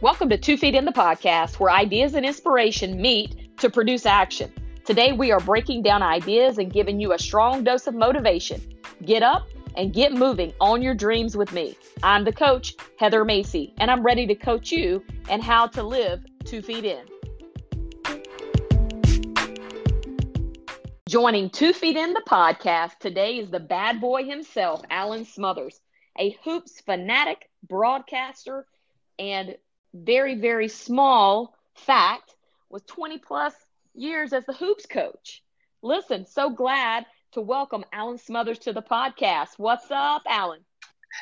Welcome to Two Feet in the Podcast, where ideas and inspiration meet to produce action. Today, we are breaking down ideas and giving you a strong dose of motivation. Get up and get moving on your dreams with me. I'm the coach, Heather Macy, and I'm ready to coach you and how to live two feet in. Joining Two Feet in the podcast today is the bad boy himself, Alan Smothers, a hoops fanatic, broadcaster, and very, very small fact with 20 plus years as the hoops coach. Listen, so glad to welcome Alan Smothers to the podcast. What's up, Alan?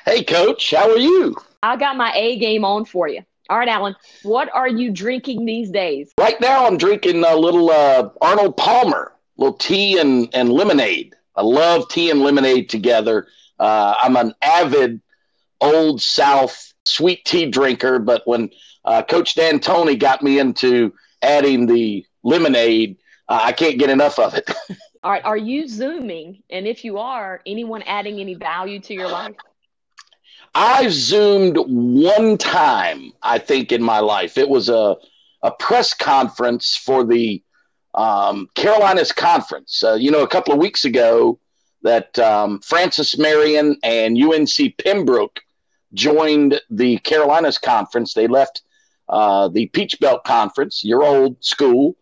Hey, coach. How are you? I got my A game on for you. All right, Alan, what are you drinking these days? Right now, I'm drinking a little uh, Arnold Palmer, a little tea and, and lemonade. I love tea and lemonade together. Uh, I'm an avid Old South sweet tea drinker, but when uh, Coach D'Antoni got me into adding the lemonade, uh, I can't get enough of it. All right, are you zooming? And if you are, anyone adding any value to your life? I've zoomed one time, I think, in my life. It was a a press conference for the um, Carolinas conference. Uh, you know, a couple of weeks ago, that um, Francis Marion and UNC Pembroke joined the Carolinas conference. They left uh, the Peach Belt Conference, your old school,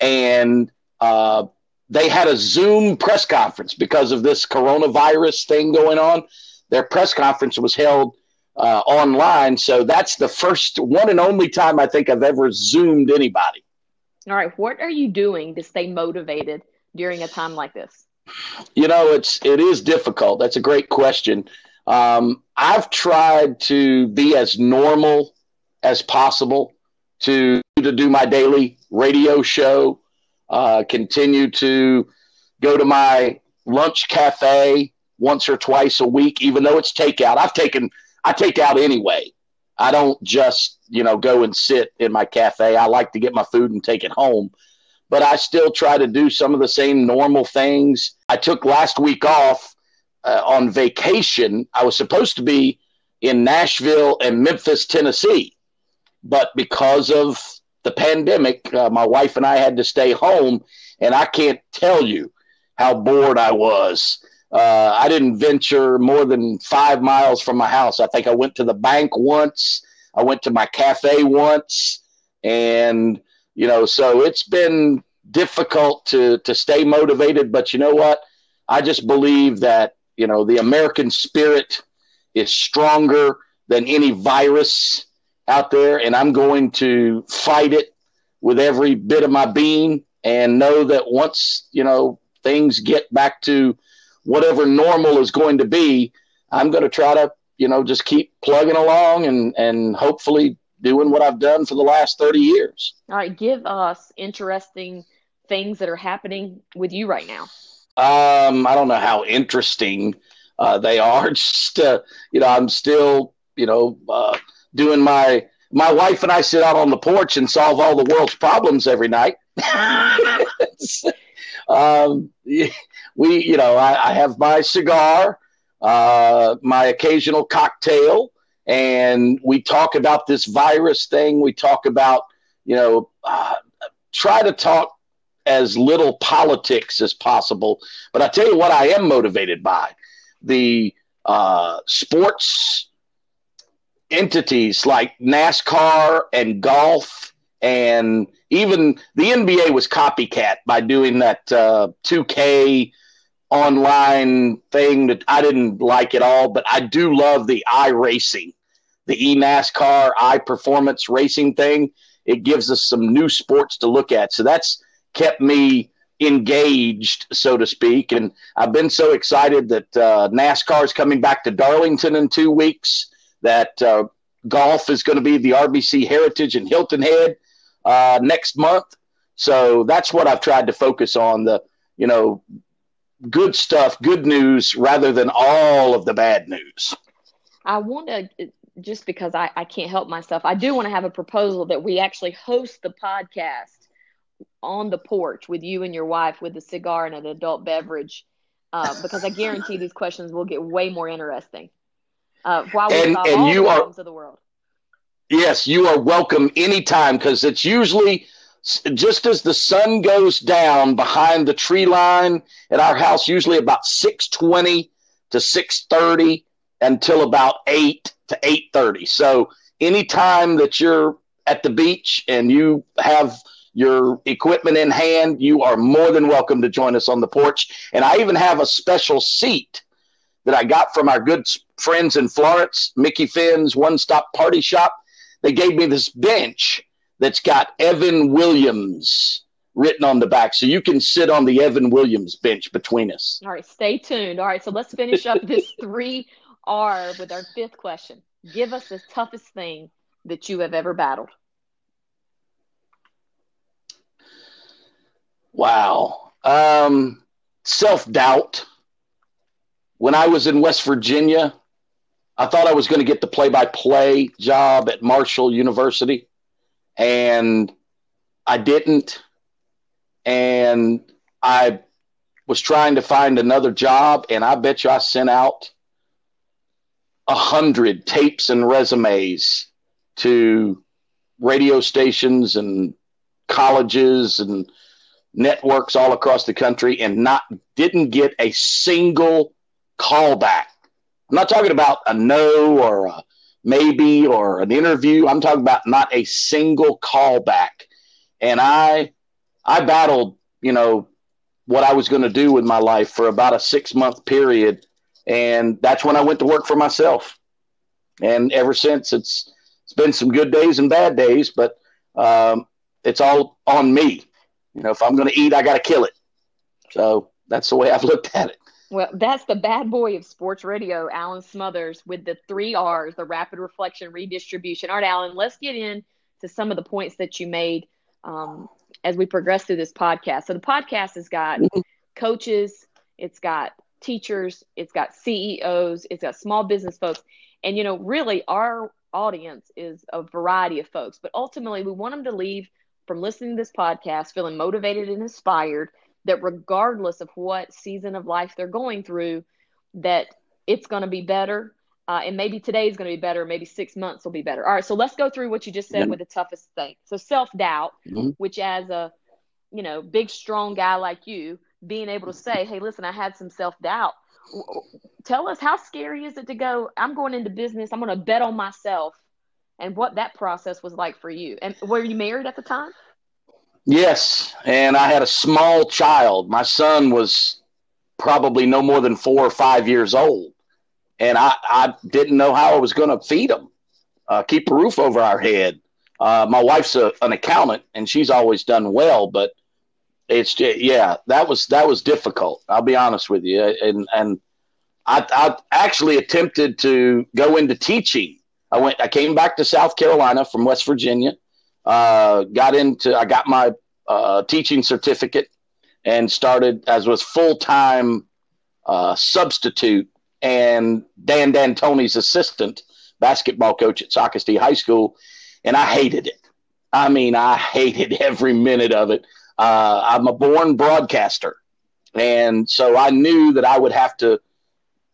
and uh, they had a Zoom press conference because of this coronavirus thing going on. Their press conference was held uh, online, so that's the first one and only time I think I've ever Zoomed anybody. All right, what are you doing to stay motivated during a time like this? You know, it's it is difficult. That's a great question. Um, I've tried to be as normal as possible to to do my daily radio show. Uh, continue to go to my lunch cafe once or twice a week, even though it's takeout. I've taken I take out anyway. I don't just you know go and sit in my cafe. I like to get my food and take it home. But I still try to do some of the same normal things. I took last week off uh, on vacation. I was supposed to be in Nashville and Memphis, Tennessee, but because of the pandemic, uh, my wife and I had to stay home, and I can't tell you how bored I was. Uh, I didn't venture more than five miles from my house. I think I went to the bank once. I went to my cafe once, and you know, so it's been difficult to to stay motivated. But you know what? I just believe that you know, the American spirit is stronger than any virus out there, and I'm going to fight it with every bit of my being and know that once, you know, things get back to whatever normal is going to be, I'm going to try to, you know, just keep plugging along and, and hopefully doing what I've done for the last 30 years. All right, give us interesting things that are happening with you right now. Um, I don't know how interesting uh, they are. Just uh, you know, I'm still you know uh, doing my. My wife and I sit out on the porch and solve all the world's problems every night. um, we, you know, I, I have my cigar, uh, my occasional cocktail, and we talk about this virus thing. We talk about, you know, uh, try to talk as little politics as possible. But I tell you what, I am motivated by the uh, sports entities like NASCAR and golf, and even the NBA was copycat by doing that uh, 2K online thing that I didn't like at all, but I do love the iRacing, the eNASCAR iPerformance racing thing. It gives us some new sports to look at. So that's kept me engaged, so to speak. And I've been so excited that uh, NASCAR is coming back to Darlington in two weeks, that uh, golf is going to be the RBC Heritage in Hilton Head uh, next month. So that's what I've tried to focus on the, you know, good stuff, good news, rather than all of the bad news. I want to, just because I, I can't help myself, I do want to have a proposal that we actually host the podcast on the porch with you and your wife with a cigar and an adult beverage uh, because I guarantee these questions will get way more interesting. Uh, while we and, solve and all you the are, of the world. Yes, you are welcome anytime because it's usually just as the sun goes down behind the tree line at our house, usually about 620 to 630 until about 8 to 830. So anytime that you're at the beach and you have your equipment in hand, you are more than welcome to join us on the porch. And I even have a special seat that I got from our good friends in Florence, Mickey Finn's One Stop Party Shop. They gave me this bench that's got Evan Williams written on the back. So you can sit on the Evan Williams bench between us. All right, stay tuned. All right, so let's finish up this 3R with our fifth question. Give us the toughest thing that you have ever battled. Wow. Um, Self doubt. When I was in West Virginia, I thought I was going to get the play by play job at Marshall University, and I didn't. And I was trying to find another job, and I bet you I sent out a hundred tapes and resumes to radio stations and colleges and networks all across the country and not didn't get a single callback. I'm not talking about a no or a maybe or an interview. I'm talking about not a single callback. And I I battled, you know, what I was going to do with my life for about a 6 month period and that's when I went to work for myself. And ever since it's it's been some good days and bad days, but um, it's all on me. You know, if I'm going to eat, I got to kill it. So that's the way I've looked at it. Well, that's the bad boy of sports radio, Alan Smothers, with the three R's, the rapid reflection redistribution. All right, Alan, let's get in to some of the points that you made um, as we progress through this podcast. So the podcast has got coaches, it's got teachers, it's got CEOs, it's got small business folks. And, you know, really our audience is a variety of folks, but ultimately we want them to leave from listening to this podcast feeling motivated and inspired that regardless of what season of life they're going through, that it's going to be better. Uh, and maybe today is going to be better. Maybe six months will be better. All right. So let's go through what you just said with the toughest thing. So self doubt, mm-hmm. which as a, you know, big, strong guy like you, being able to say, Hey, listen, I had some self doubt. Tell us how scary is it to go, I'm going into business. I'm going to bet on myself and what that process was like for you. And were you married at the time? Yes, and I had a small child. My son was probably no more than four or five years old, and I, I didn't know how I was going to feed him, uh, keep a roof over our head. Uh, my wife's a, an accountant, and she's always done well, but it's just, yeah, that was that was difficult. I'll be honest with you, and and I, I actually attempted to go into teaching I went. I came back to South Carolina from West Virginia. Uh, got into. I got my uh, teaching certificate and started as was full time uh, substitute and Dan D'Antoni's assistant basketball coach at Socastee High School, and I hated it. I mean, I hated every minute of it. Uh, I'm a born broadcaster, and so I knew that I would have to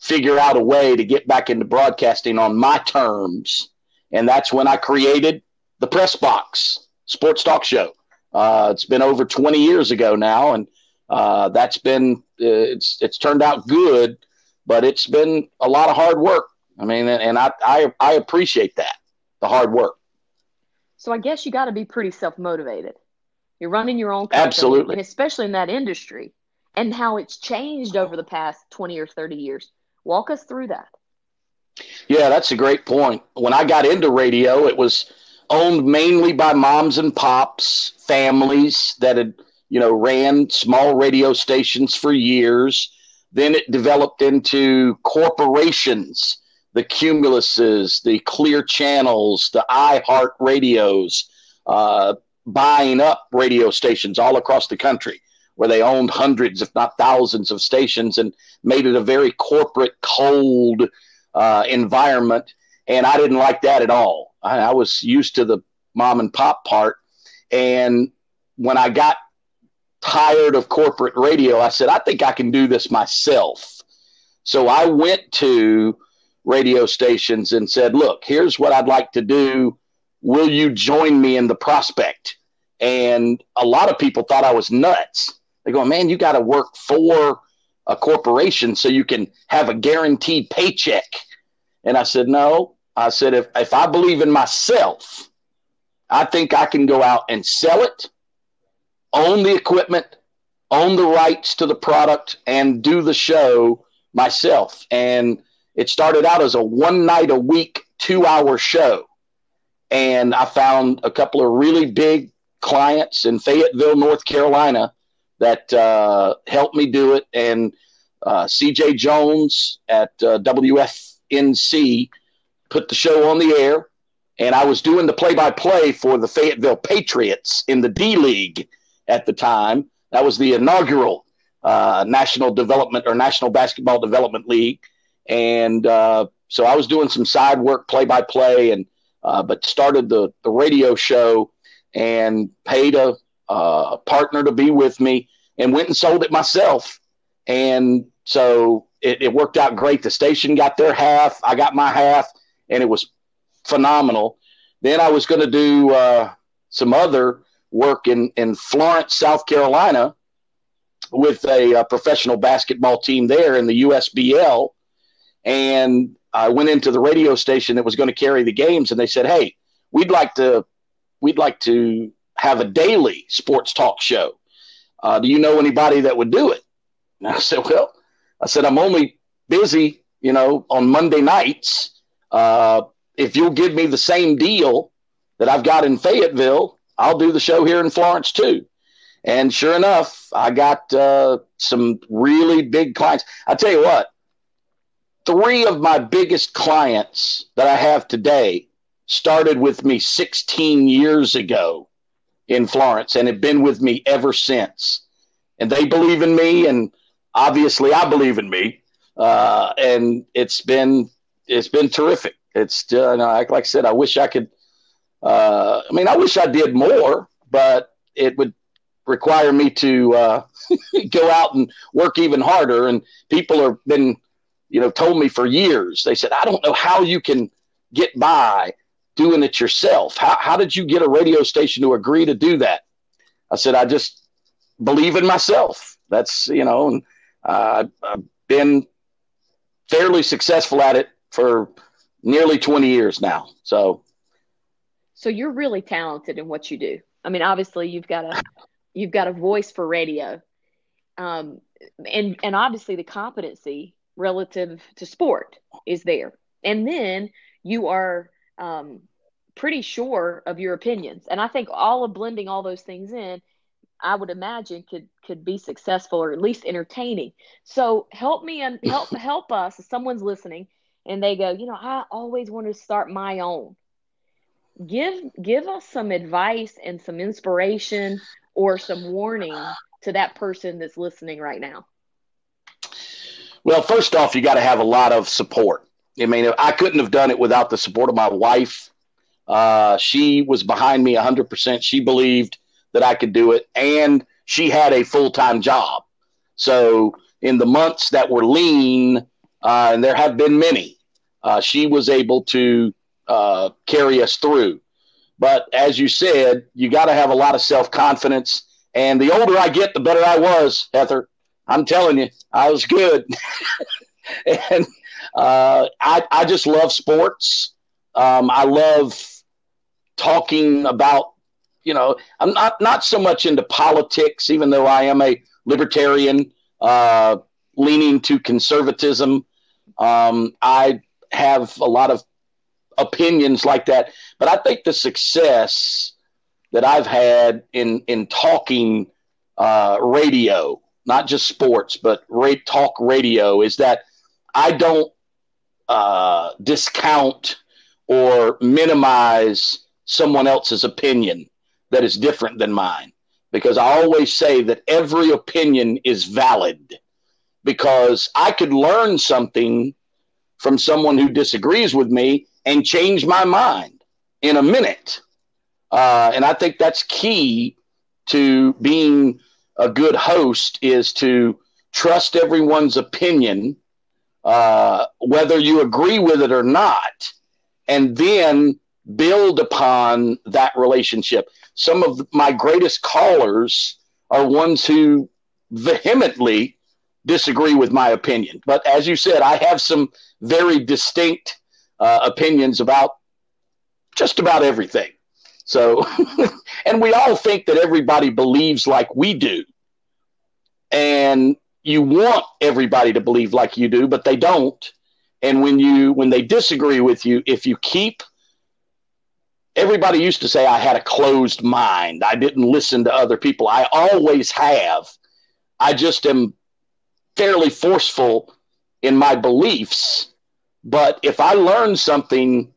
figure out a way to get back into broadcasting on my terms. And that's when I created the Press Box Sports Talk Show. Uh, it's been over 20 years ago now, and uh, that's been uh, it's it's turned out good, but it's been a lot of hard work. I mean, and I I, I appreciate that the hard work. So I guess you got to be pretty self motivated. You're running your own company, absolutely, and especially in that industry, and how it's changed over the past 20 or 30 years. Walk us through that. Yeah, that's a great point. When I got into radio, it was owned mainly by moms and pops, families that had, you know, ran small radio stations for years. Then it developed into corporations, the Cumuluses, the Clear Channels, the iHeart Radios, uh, buying up radio stations all across the country where they owned hundreds, if not thousands, of stations and made it a very corporate, cold uh, environment. And I didn't like that at all. I, I was used to the mom and pop part. And when I got tired of corporate radio, I said, I think I can do this myself. So I went to radio stations and said, Look, here's what I'd like to do. will you join me in the prospect? And a lot of people thought I was nuts. They go, man, you got to work for a corporation so you can have a guaranteed paycheck. And I said, no. I said, if, if I believe in myself, I think I can go out and sell it, own the equipment, own the rights to the product, and do the show myself. And it started out as a one night a week, two hour show. And I found a couple of really big clients in Fayetteville, North Carolina that uh, helped me do it. And uh, CJ Jones at uh, WFNC put the show on the air. And I was doing the play by play for the Fayetteville Patriots in the D League at the time. That was the inaugural uh, National Development or National Basketball Development League. And uh, so I was doing some side work play by play and uh, but started the, the radio show and paid a uh, partner to be with me and went and sold it myself. And so it, it, worked out great. The station got their half, I got my half, and it was phenomenal. Then I was going to do uh, some other work in, in Florence, South Carolina, with a, a, professional basketball team there in the USBL. And I went into the radio station that was going to carry the games, and they said, "Hey, we'd like to, we'd like to have a daily sports talk show. Uh, do you know anybody that would do it?" And I said, "Well, I said I'm only busy, you know, on Monday nights. Uh, if you'll give me the same deal that I've got in Fayetteville, I'll do the show here in Florence too." And sure enough, I got uh, some really big clients. I tell you what, three of my biggest clients that I have today started with me 16 years ago in Florence and have been with me ever since. And they believe in me, and obviously I believe in me. Uh, and it's been it's been terrific. It's uh, like, I said, I wish I could. Uh, I mean, I wish I did more, but it would require me to uh, go out and work even harder. And people have been you know, told me for years. They said, I don't know how you can get by doing it yourself. How, how did you get a radio station to agree to do that? I said, I just believe in myself. That's, you know, and uh, I've been fairly successful at it for nearly 20 years now. So, so you're really talented in what you do. I mean, obviously you've got a, you've got a voice for radio. Um, and, and obviously the competency relative to sport is there. And then you are um, pretty sure of your opinions. And I think all of blending all those things in, I would imagine could could be successful or at least entertaining. So help me and help help us if someone's listening and they go, you know, I always want to start my own. Give give us some advice and some inspiration or some warning to that person that's listening right now. Well, first off, you got to have a lot of support. I mean, I couldn't have done it without the support of my wife. Uh, she was behind me 100%. She believed that I could do it, and she had a full time job. So, in the months that were lean, uh, and there have been many, uh, she was able to uh, carry us through. But as you said, you got to have a lot of self confidence. And the older I get, the better I was, Heather. I'm telling you, I was good. and uh, I, I just love sports. Um, I love talking about, you know, I'm not, not so much into politics, even though I am a libertarian, uh, leaning to conservatism. Um, I have a lot of opinions like that, but I think the success that I've had in in talking uh, radio not just sports, but rate talk radio is that I don't uh, discount or minimize someone else's opinion that is different than mine because I always say that every opinion is valid because I could learn something from someone who disagrees with me and change my mind in a minute. Uh, and I think that's key to being a good host is to trust everyone's opinion, uh, whether you agree with it or not, and then build upon that relationship. Some of my greatest callers are ones who vehemently disagree with my opinion. But as you said, I have some very distinct uh, opinions about just about everything. So, and we all think that everybody believes like we do. And you want everybody to believe like you do, but they don't. And when you when they disagree with you, if you keep everybody used to say I had a closed mind. I didn't listen to other people. I always have. I just am fairly forceful in my beliefs. But if I learn something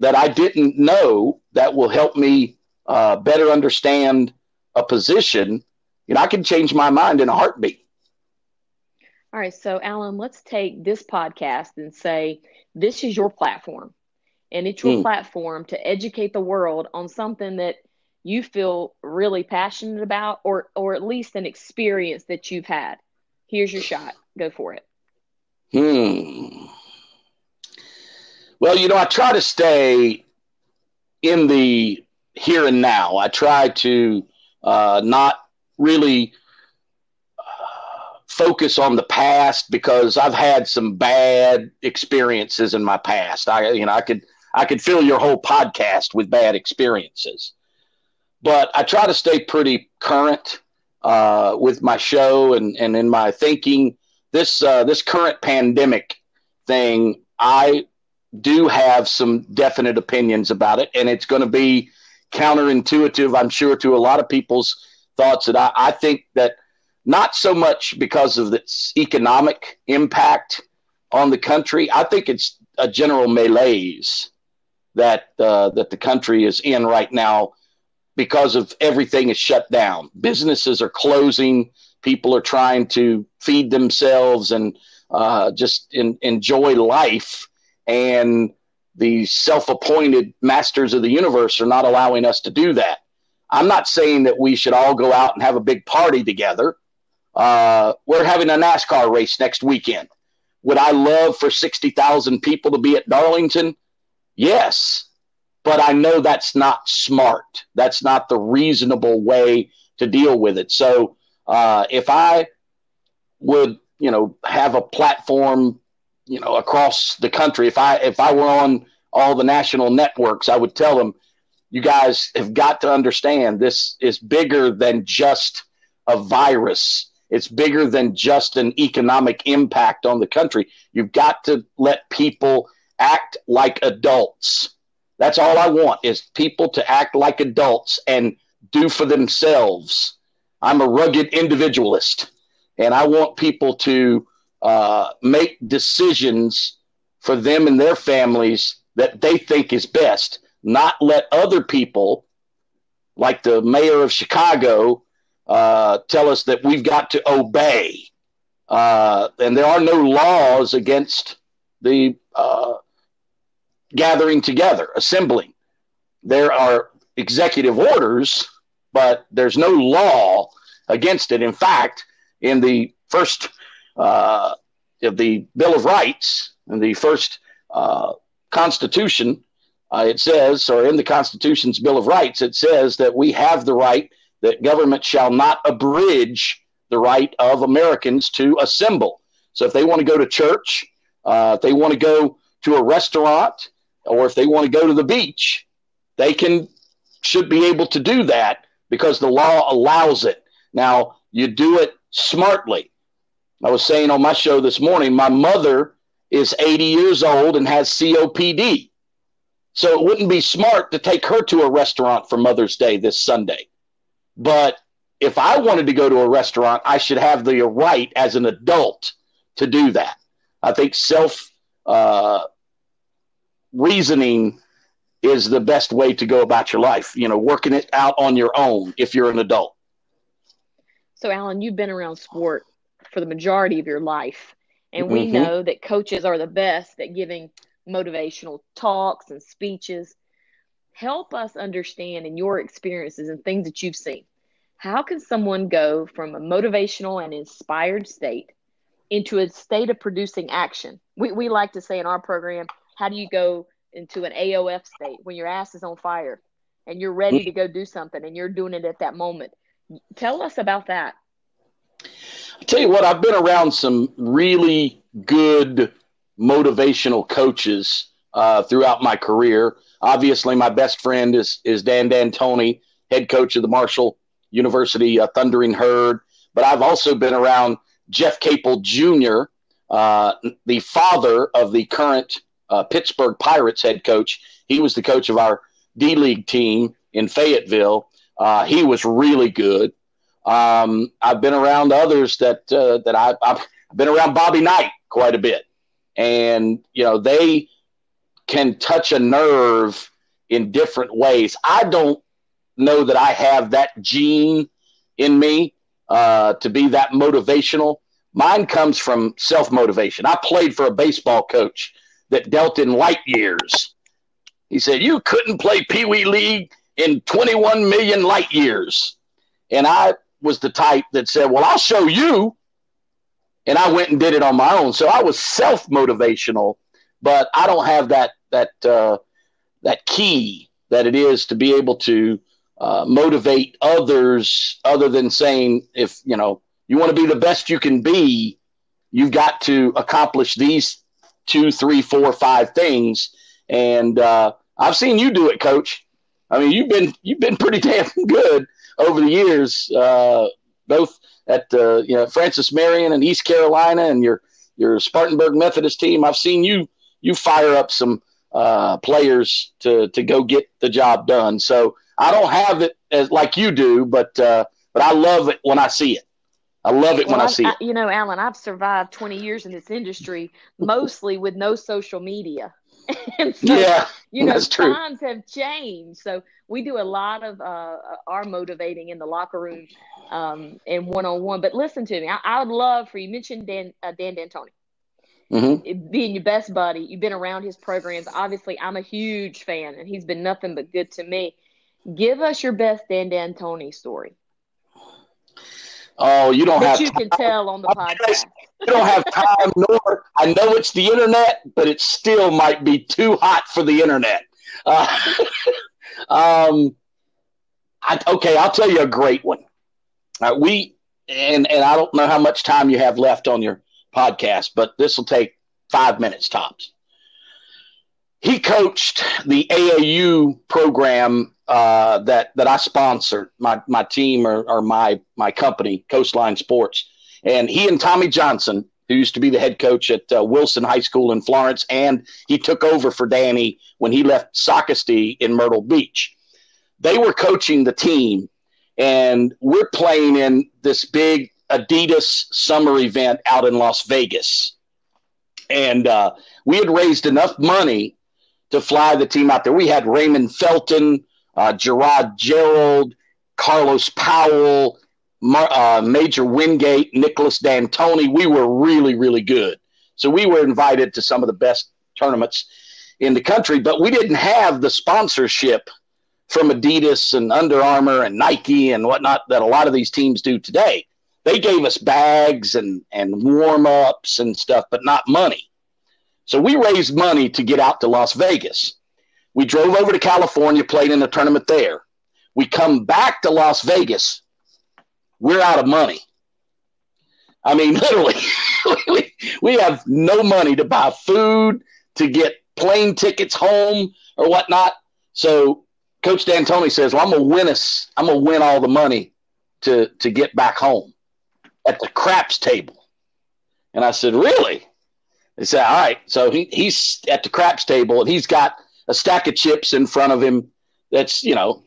that I didn't know that will help me uh, better understand a position, you know, I can change my mind in a heartbeat. All right. So, Alan, let's take this podcast and say this is your platform and it's your mm. platform to educate the world on something that you feel really passionate about or or at least an experience that you've had. Here's your shot. Go for it. Hmm. Well, you know, I try to stay in the here and now. I try to uh, not really focus on the past because I've had some bad experiences in my past. I, you know, I could I could fill your whole podcast with bad experiences, but I try to stay pretty current uh, with my show and and in my thinking. This uh, this current pandemic thing, I do have some definite opinions about it, and it's going to be counterintuitive, I'm sure, to a lot of people's thoughts. That I, I think that not so much because of its economic impact on the country. I think it's a general malaise that uh, that the country is in right now because of everything is shut down. Businesses are closing. People are trying to feed themselves and uh, just in, enjoy life and the self-appointed masters of the universe are not allowing us to do that. I'm not saying that we should all go out and have a big party together. Uh, we're having a NASCAR race next weekend. Would I love for 60,000 people to be at Darlington? Yes. But I know that's not smart. That's not the reasonable way to deal with it. So uh, if I would, you know, have a platform you know across the country if i if i were on all the national networks i would tell them you guys have got to understand this is bigger than just a virus it's bigger than just an economic impact on the country. You've got to let people act like adults. That's all i want is people to act like adults and do for themselves. I'm a rugged individualist and i want people to uh, make decisions for them and their families that they think is best, not let other people, like the mayor of Chicago, uh, tell us that we've got to obey. Uh, and there are no laws against the uh, gathering together, assembling. There are executive orders, but there's no law against it. In fact, in the first uh, of the Bill of Rights in the first uh, Constitution, it says, or in the Constitution's Bill of Rights, it says that we have the right that government shall not abridge the right of Americans to assemble. So if they want to go to church, uh, if they want to go to a restaurant, or if they want to go to the beach, they can should be able to do that because the law allows it. Now you do it smartly. I was saying on my show this morning, my mother is 80 years old and has COPD. So it wouldn't be smart to take her to a restaurant for Mother's Day this Sunday. But if I wanted to go to a restaurant, I should have the right as an adult to do that. I think self uh, reasoning is the best way to go about your life, you know, working it out on your own if you're an adult. So, Alan, you've been around sport for the majority of your life. And we mm-hmm. know that coaches are the best at giving motivational talks and speeches. Help us understand in your experiences and things that you've seen. How can someone go from a motivational and inspired state into a state of producing action? We, we like to say in our program, how do you go into an AOF state when your ass is on fire and you're ready to go do something and you're doing it at that moment. Tell us about that. I tell you what, I've been around some really good motivational coaches uh, throughout my career. Obviously, my best friend is is Dan D'Antoni, head coach of the Marshall University uh, Thundering Herd. But I've also been around Jeff Capel Jr., uh, the father of the current uh, Pittsburgh Pirates head coach. He was the coach of our D League team in Fayetteville. Uh, he was really good. Um, I've been around others that uh, that I, I've been around Bobby Knight quite a bit, and you know they can touch a nerve in different ways. I don't know that I have that gene in me uh, to be that motivational. Mine comes from self motivation. I played for a baseball coach that dealt in light years. He said, You couldn't play Pee Wee League in 21 million light years. And I was the type that said, Well, I'll show you. And I went and did it on my own. So I was self motivational, but I don't have that that uh, that key that it is to be able to uh, motivate others other than saying if you know you want to be the best you can be you've got to accomplish these two three four five things. And uh, i've seen you do it coach. I mean you've been you've been pretty damn good over the years uh, both at uh, you know francis marion and east carolina and your your spartanburg methodist team. I've seen you you fire up some uh, players to to go get the job done so I don't have it as like you do, but uh, but I love it when I see it. I love it well, when I, I see it. you know, Alan, I've survived 20 years in this industry, mostly with no social media. and so, yeah, you know, times have changed. So we do a lot of uh, our motivating in the locker room um, and one on one. But listen to me, I, I, would love for you mentioned Dan uh, Dan D'Antoni. Mm-hmm. Being your best buddy, you've been around his programs. Obviously, I'm a huge fan, and he's been nothing but good to me. Give us your best Dan D'Antoni story. Oh, you don't that have. you time. can tell on the podcast. You don't have time, nor I know it's the internet, but it still might be too hot for the internet. Uh, um, I, okay, I'll tell you a great one. Uh, we and and I don't know how much time you have left on your podcast, but this will take five minutes tops. He coached the AAU program uh, that that I sponsored my my team or, or my my company Coastline Sports, and he and Tommy Johnson, who used to be the head coach at uh, Wilson High School in Florence, and he took over for Danny when he left Socastee in Myrtle Beach. They were coaching the team, and we're playing in this big Adidas summer event out in Las Vegas, and uh, we had raised enough money to fly the team out there. We had Raymond Felton uh, Gerard Gerald, Carlos Powell, uh, Major Wingate, Nicholas D'Antoni. We were really, really good. So we were invited to some of the best tournaments in the country, but we didn't have the sponsorship from Adidas and Under Armour and Nike and whatnot that a lot of these teams do today. They gave us bags and, and warm ups and stuff, but not money. So we raised money to get out to Las Vegas. We drove over to California, played in a tournament there. We come back to Las Vegas. We're out of money. I mean, literally, we, we have no money to buy food, to get plane tickets home or whatnot. So Coach D'Antoni says, "Well, I'm gonna win us. I'm gonna win all the money to to get back home at the craps table." And I said, "Really?" They said, "All right." So he he's at the craps table and he's got a stack of chips in front of him that's you know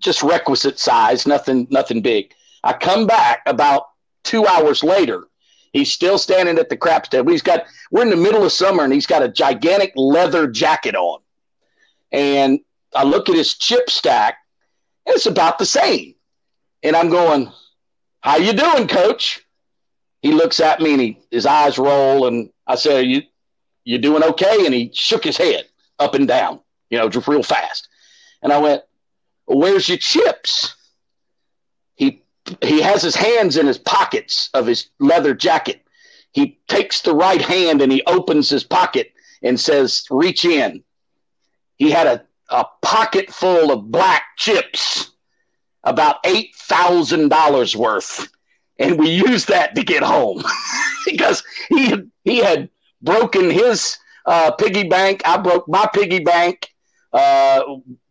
just requisite size nothing nothing big i come back about two hours later he's still standing at the craps table he's got we're in the middle of summer and he's got a gigantic leather jacket on and i look at his chip stack and it's about the same and i'm going how you doing coach he looks at me and he, his eyes roll and i say you you doing okay and he shook his head up and down, you know, just real fast. And I went, "Where's your chips?" He he has his hands in his pockets of his leather jacket. He takes the right hand and he opens his pocket and says, reach in. He had a, a pocket full of black chips, about $8,000 worth. And we used that to get home because he had, he had broken his uh, piggy bank. I broke my piggy bank, uh,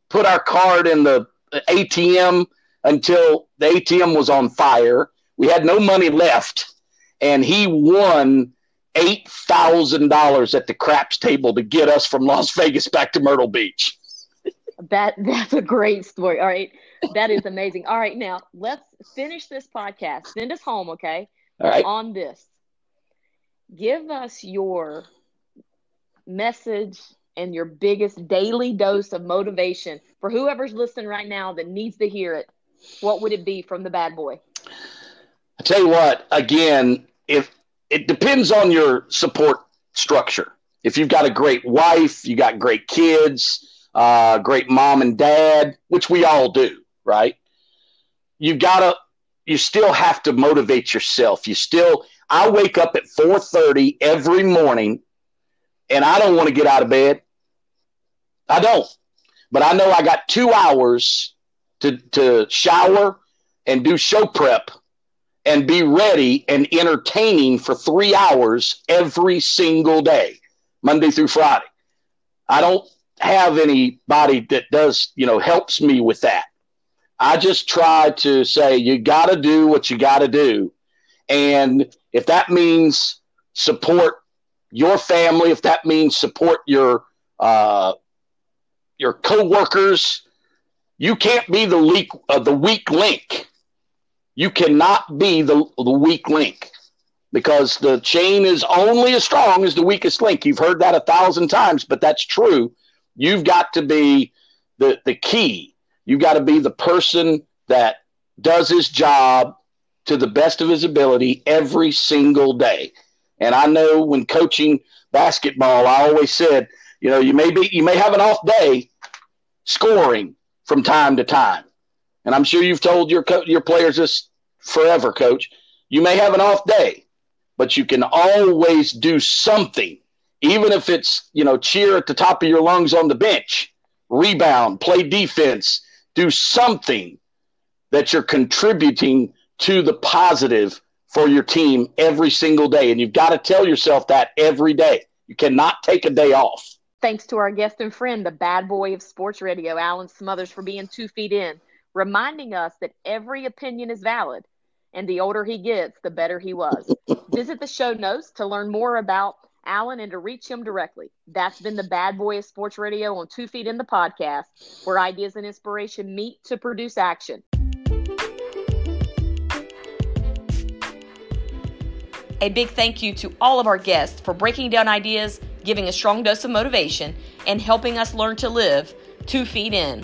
put our card in the ATM until the ATM was on fire. We had no money left. And he won eight thousand dollars at the craps table to get us from Las Vegas back to Myrtle Beach. That that's a great story. All right. That is amazing. All right, now let's finish this podcast. Send us home, okay? All right. On this. Give us your message and your biggest daily dose of motivation for whoever's listening right now that needs to hear it. What would it be from the bad boy? I tell you what, again, if it depends on your support structure. If you've got a great wife, you got great kids, uh, great mom and dad, which we all do, right? You gotta, you still have to motivate yourself. You still, I wake up at 4:30 every morning, and I don't want to get out of bed. I don't, but I know I got two hours to to shower and do show prep and be ready and entertaining for three hours every single day, Monday through Friday. I don't have anybody that does, you know, helps me with that. I just try to say, you got to do what you got to do. And if that means support your family, if that means support your, uh, your coworkers, you can't be the weak, uh, the weak link you cannot be the, the weak link because the chain is only as strong as the weakest link. You've heard that a thousand times, but that's true. You've got to be the, the key. You've got to be the person that does his job to the best of his ability every single day. And I know when coaching basketball, I always said, you know, you may be you may have an off day scoring from time to time. And I'm sure you've told your co- your players this forever, coach. You may have an off day, but you can always do something, even if it's, you know, cheer at the top of your lungs on the bench, rebound, play defense, do something that you're contributing to the positive for your team every single day. And you've got to tell yourself that every day. You cannot take a day off. Thanks to our guest and friend, the bad boy of sports radio, Alan Smothers, for being two feet in reminding us that every opinion is valid, and the older he gets, the better he was. Visit the show notes to learn more about Alan and to reach him directly. That's been the Bad Boy of Sports Radio on Two Feet in the podcast, where ideas and inspiration meet to produce action. A big thank you to all of our guests for breaking down ideas, giving a strong dose of motivation, and helping us learn to live two feet in.